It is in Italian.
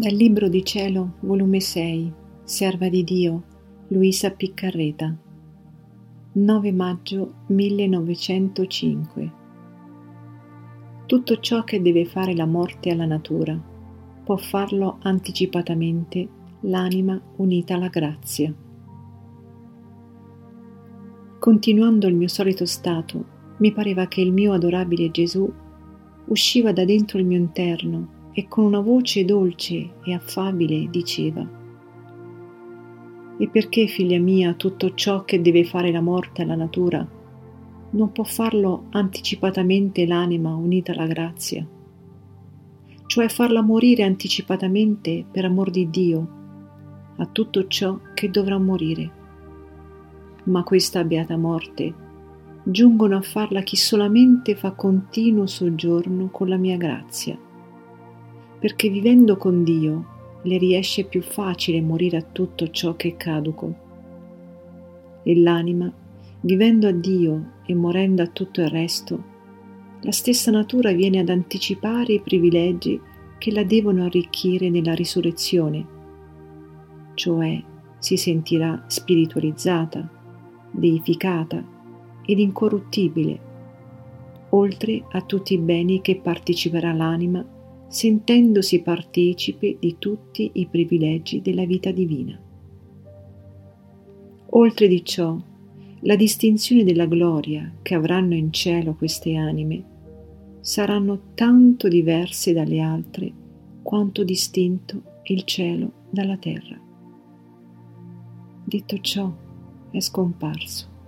Dal Libro di Cielo, volume 6, Serva di Dio, Luisa Piccarreta, 9 maggio 1905. Tutto ciò che deve fare la morte alla natura può farlo anticipatamente l'anima unita alla grazia. Continuando il mio solito stato, mi pareva che il mio adorabile Gesù usciva da dentro il mio interno e con una voce dolce e affabile diceva E perché, figlia mia, tutto ciò che deve fare la morte alla natura non può farlo anticipatamente l'anima unita alla grazia? Cioè farla morire anticipatamente per amor di Dio a tutto ciò che dovrà morire. Ma questa beata morte giungono a farla chi solamente fa continuo soggiorno con la mia grazia perché vivendo con Dio le riesce più facile morire a tutto ciò che è caduco. E l'anima, vivendo a Dio e morendo a tutto il resto, la stessa natura viene ad anticipare i privilegi che la devono arricchire nella risurrezione, cioè si sentirà spiritualizzata, deificata ed incorruttibile, oltre a tutti i beni che parteciperà l'anima sentendosi partecipe di tutti i privilegi della vita divina. Oltre di ciò, la distinzione della gloria che avranno in cielo queste anime saranno tanto diverse dalle altre quanto distinto il cielo dalla terra. Detto ciò, è scomparso.